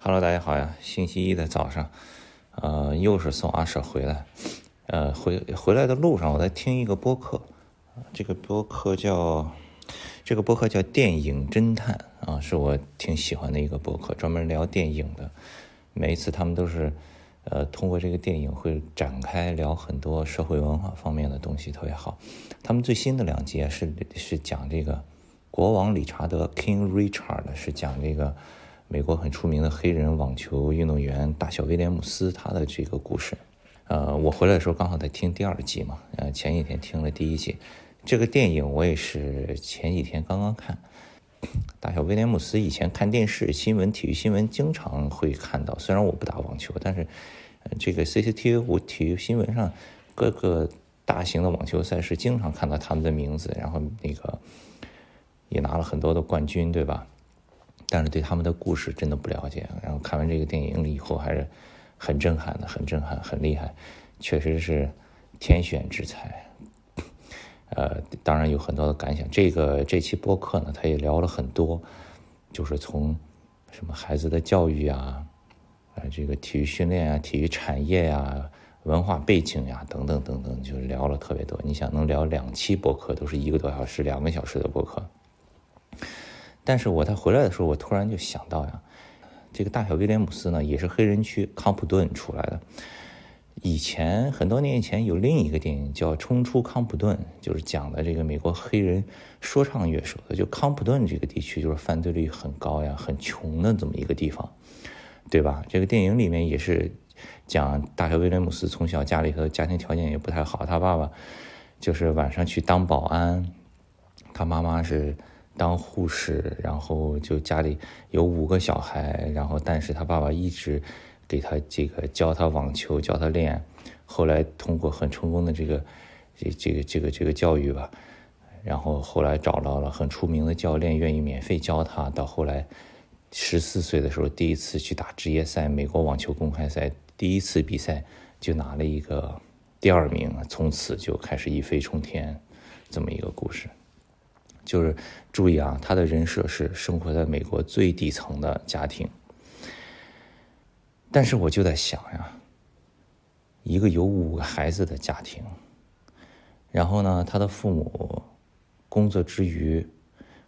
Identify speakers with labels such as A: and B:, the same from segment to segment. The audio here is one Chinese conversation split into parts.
A: Hello，大家好呀！星期一的早上，呃，又是送阿舍回来。呃，回回来的路上，我在听一个播客，这个播客叫这个播客叫电影侦探啊，是我挺喜欢的一个播客，专门聊电影的。每一次他们都是呃通过这个电影会展开聊很多社会文化方面的东西，特别好。他们最新的两集是是讲这个国王理查德 （King Richard） 是讲这个。美国很出名的黑人网球运动员大小威廉姆斯，他的这个故事，呃，我回来的时候刚好在听第二集嘛，呃，前几天听了第一集。这个电影我也是前几天刚刚看。大小威廉姆斯以前看电视新闻、体育新闻经常会看到，虽然我不打网球，但是这个 CCTV 五体育新闻上各个大型的网球赛事经常看到他们的名字，然后那个也拿了很多的冠军，对吧？但是对他们的故事真的不了解，然后看完这个电影以后还是很震撼的，很震撼，很厉害，确实是天选之才。呃，当然有很多的感想。这个这期播客呢，他也聊了很多，就是从什么孩子的教育啊，啊，这个体育训练啊，体育产业呀，文化背景呀，等等等等，就聊了特别多。你想能聊两期播客，都是一个多小时、两个小时的播客。但是我在回来的时候，我突然就想到呀，这个大小威廉姆斯呢，也是黑人区康普顿出来的。以前很多年以前有另一个电影叫《冲出康普顿》，就是讲的这个美国黑人说唱乐手的。就康普顿这个地区，就是犯罪率很高呀、很穷的这么一个地方，对吧？这个电影里面也是讲大小威廉姆斯从小家里头家庭条件也不太好，他爸爸就是晚上去当保安，他妈妈是。当护士，然后就家里有五个小孩，然后但是他爸爸一直给他这个教他网球，教他练。后来通过很成功的这个这这个这个这个教育吧，然后后来找到了很出名的教练，愿意免费教他。到后来十四岁的时候，第一次去打职业赛，美国网球公开赛，第一次比赛就拿了一个第二名，从此就开始一飞冲天，这么一个故事。就是注意啊，他的人设是生活在美国最底层的家庭。但是我就在想呀，一个有五个孩子的家庭，然后呢，他的父母工作之余，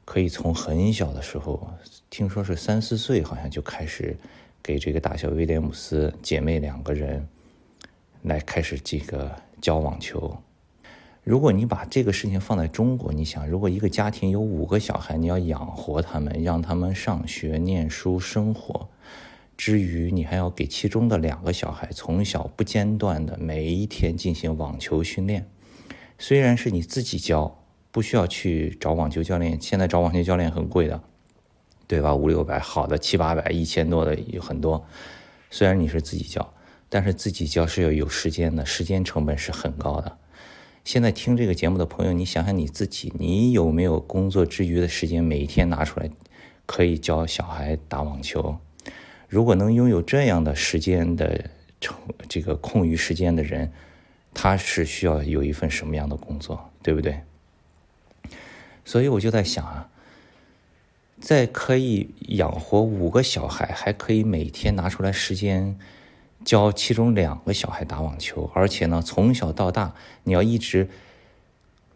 A: 可以从很小的时候，听说是三四岁，好像就开始给这个大小威廉姆斯姐妹两个人来开始这个教网球。如果你把这个事情放在中国，你想，如果一个家庭有五个小孩，你要养活他们，让他们上学、念书、生活，之余，你还要给其中的两个小孩从小不间断的每一天进行网球训练。虽然是你自己教，不需要去找网球教练，现在找网球教练很贵的，对吧？五六百，好的七八百、一千多的有很多。虽然你是自己教，但是自己教是要有时间的，时间成本是很高的。现在听这个节目的朋友，你想想你自己，你有没有工作之余的时间，每一天拿出来可以教小孩打网球？如果能拥有这样的时间的这个空余时间的人，他是需要有一份什么样的工作，对不对？所以我就在想啊，在可以养活五个小孩，还可以每天拿出来时间。教其中两个小孩打网球，而且呢，从小到大，你要一直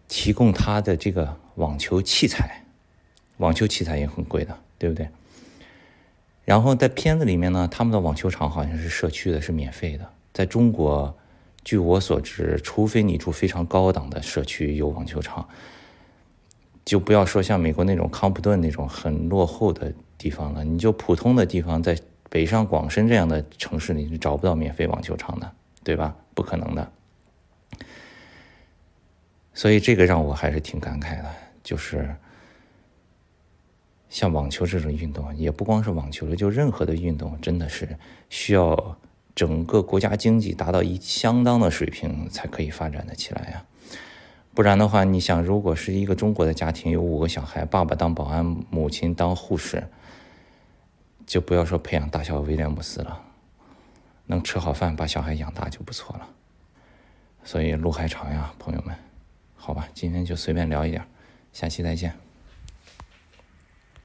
A: 提供他的这个网球器材，网球器材也很贵的，对不对？然后在片子里面呢，他们的网球场好像是社区的，是免费的。在中国，据我所知，除非你住非常高档的社区有网球场，就不要说像美国那种康普顿那种很落后的地方了，你就普通的地方在。北上广深这样的城市里是找不到免费网球场的，对吧？不可能的。所以这个让我还是挺感慨的，就是像网球这种运动，也不光是网球了，就任何的运动，真的是需要整个国家经济达到一相当的水平才可以发展的起来呀。不然的话，你想，如果是一个中国的家庭，有五个小孩，爸爸当保安，母亲当护士。就不要说培养大小威廉姆斯了，能吃好饭把小孩养大就不错了。所以路还长呀，朋友们，好吧，今天就随便聊一点，下期再见。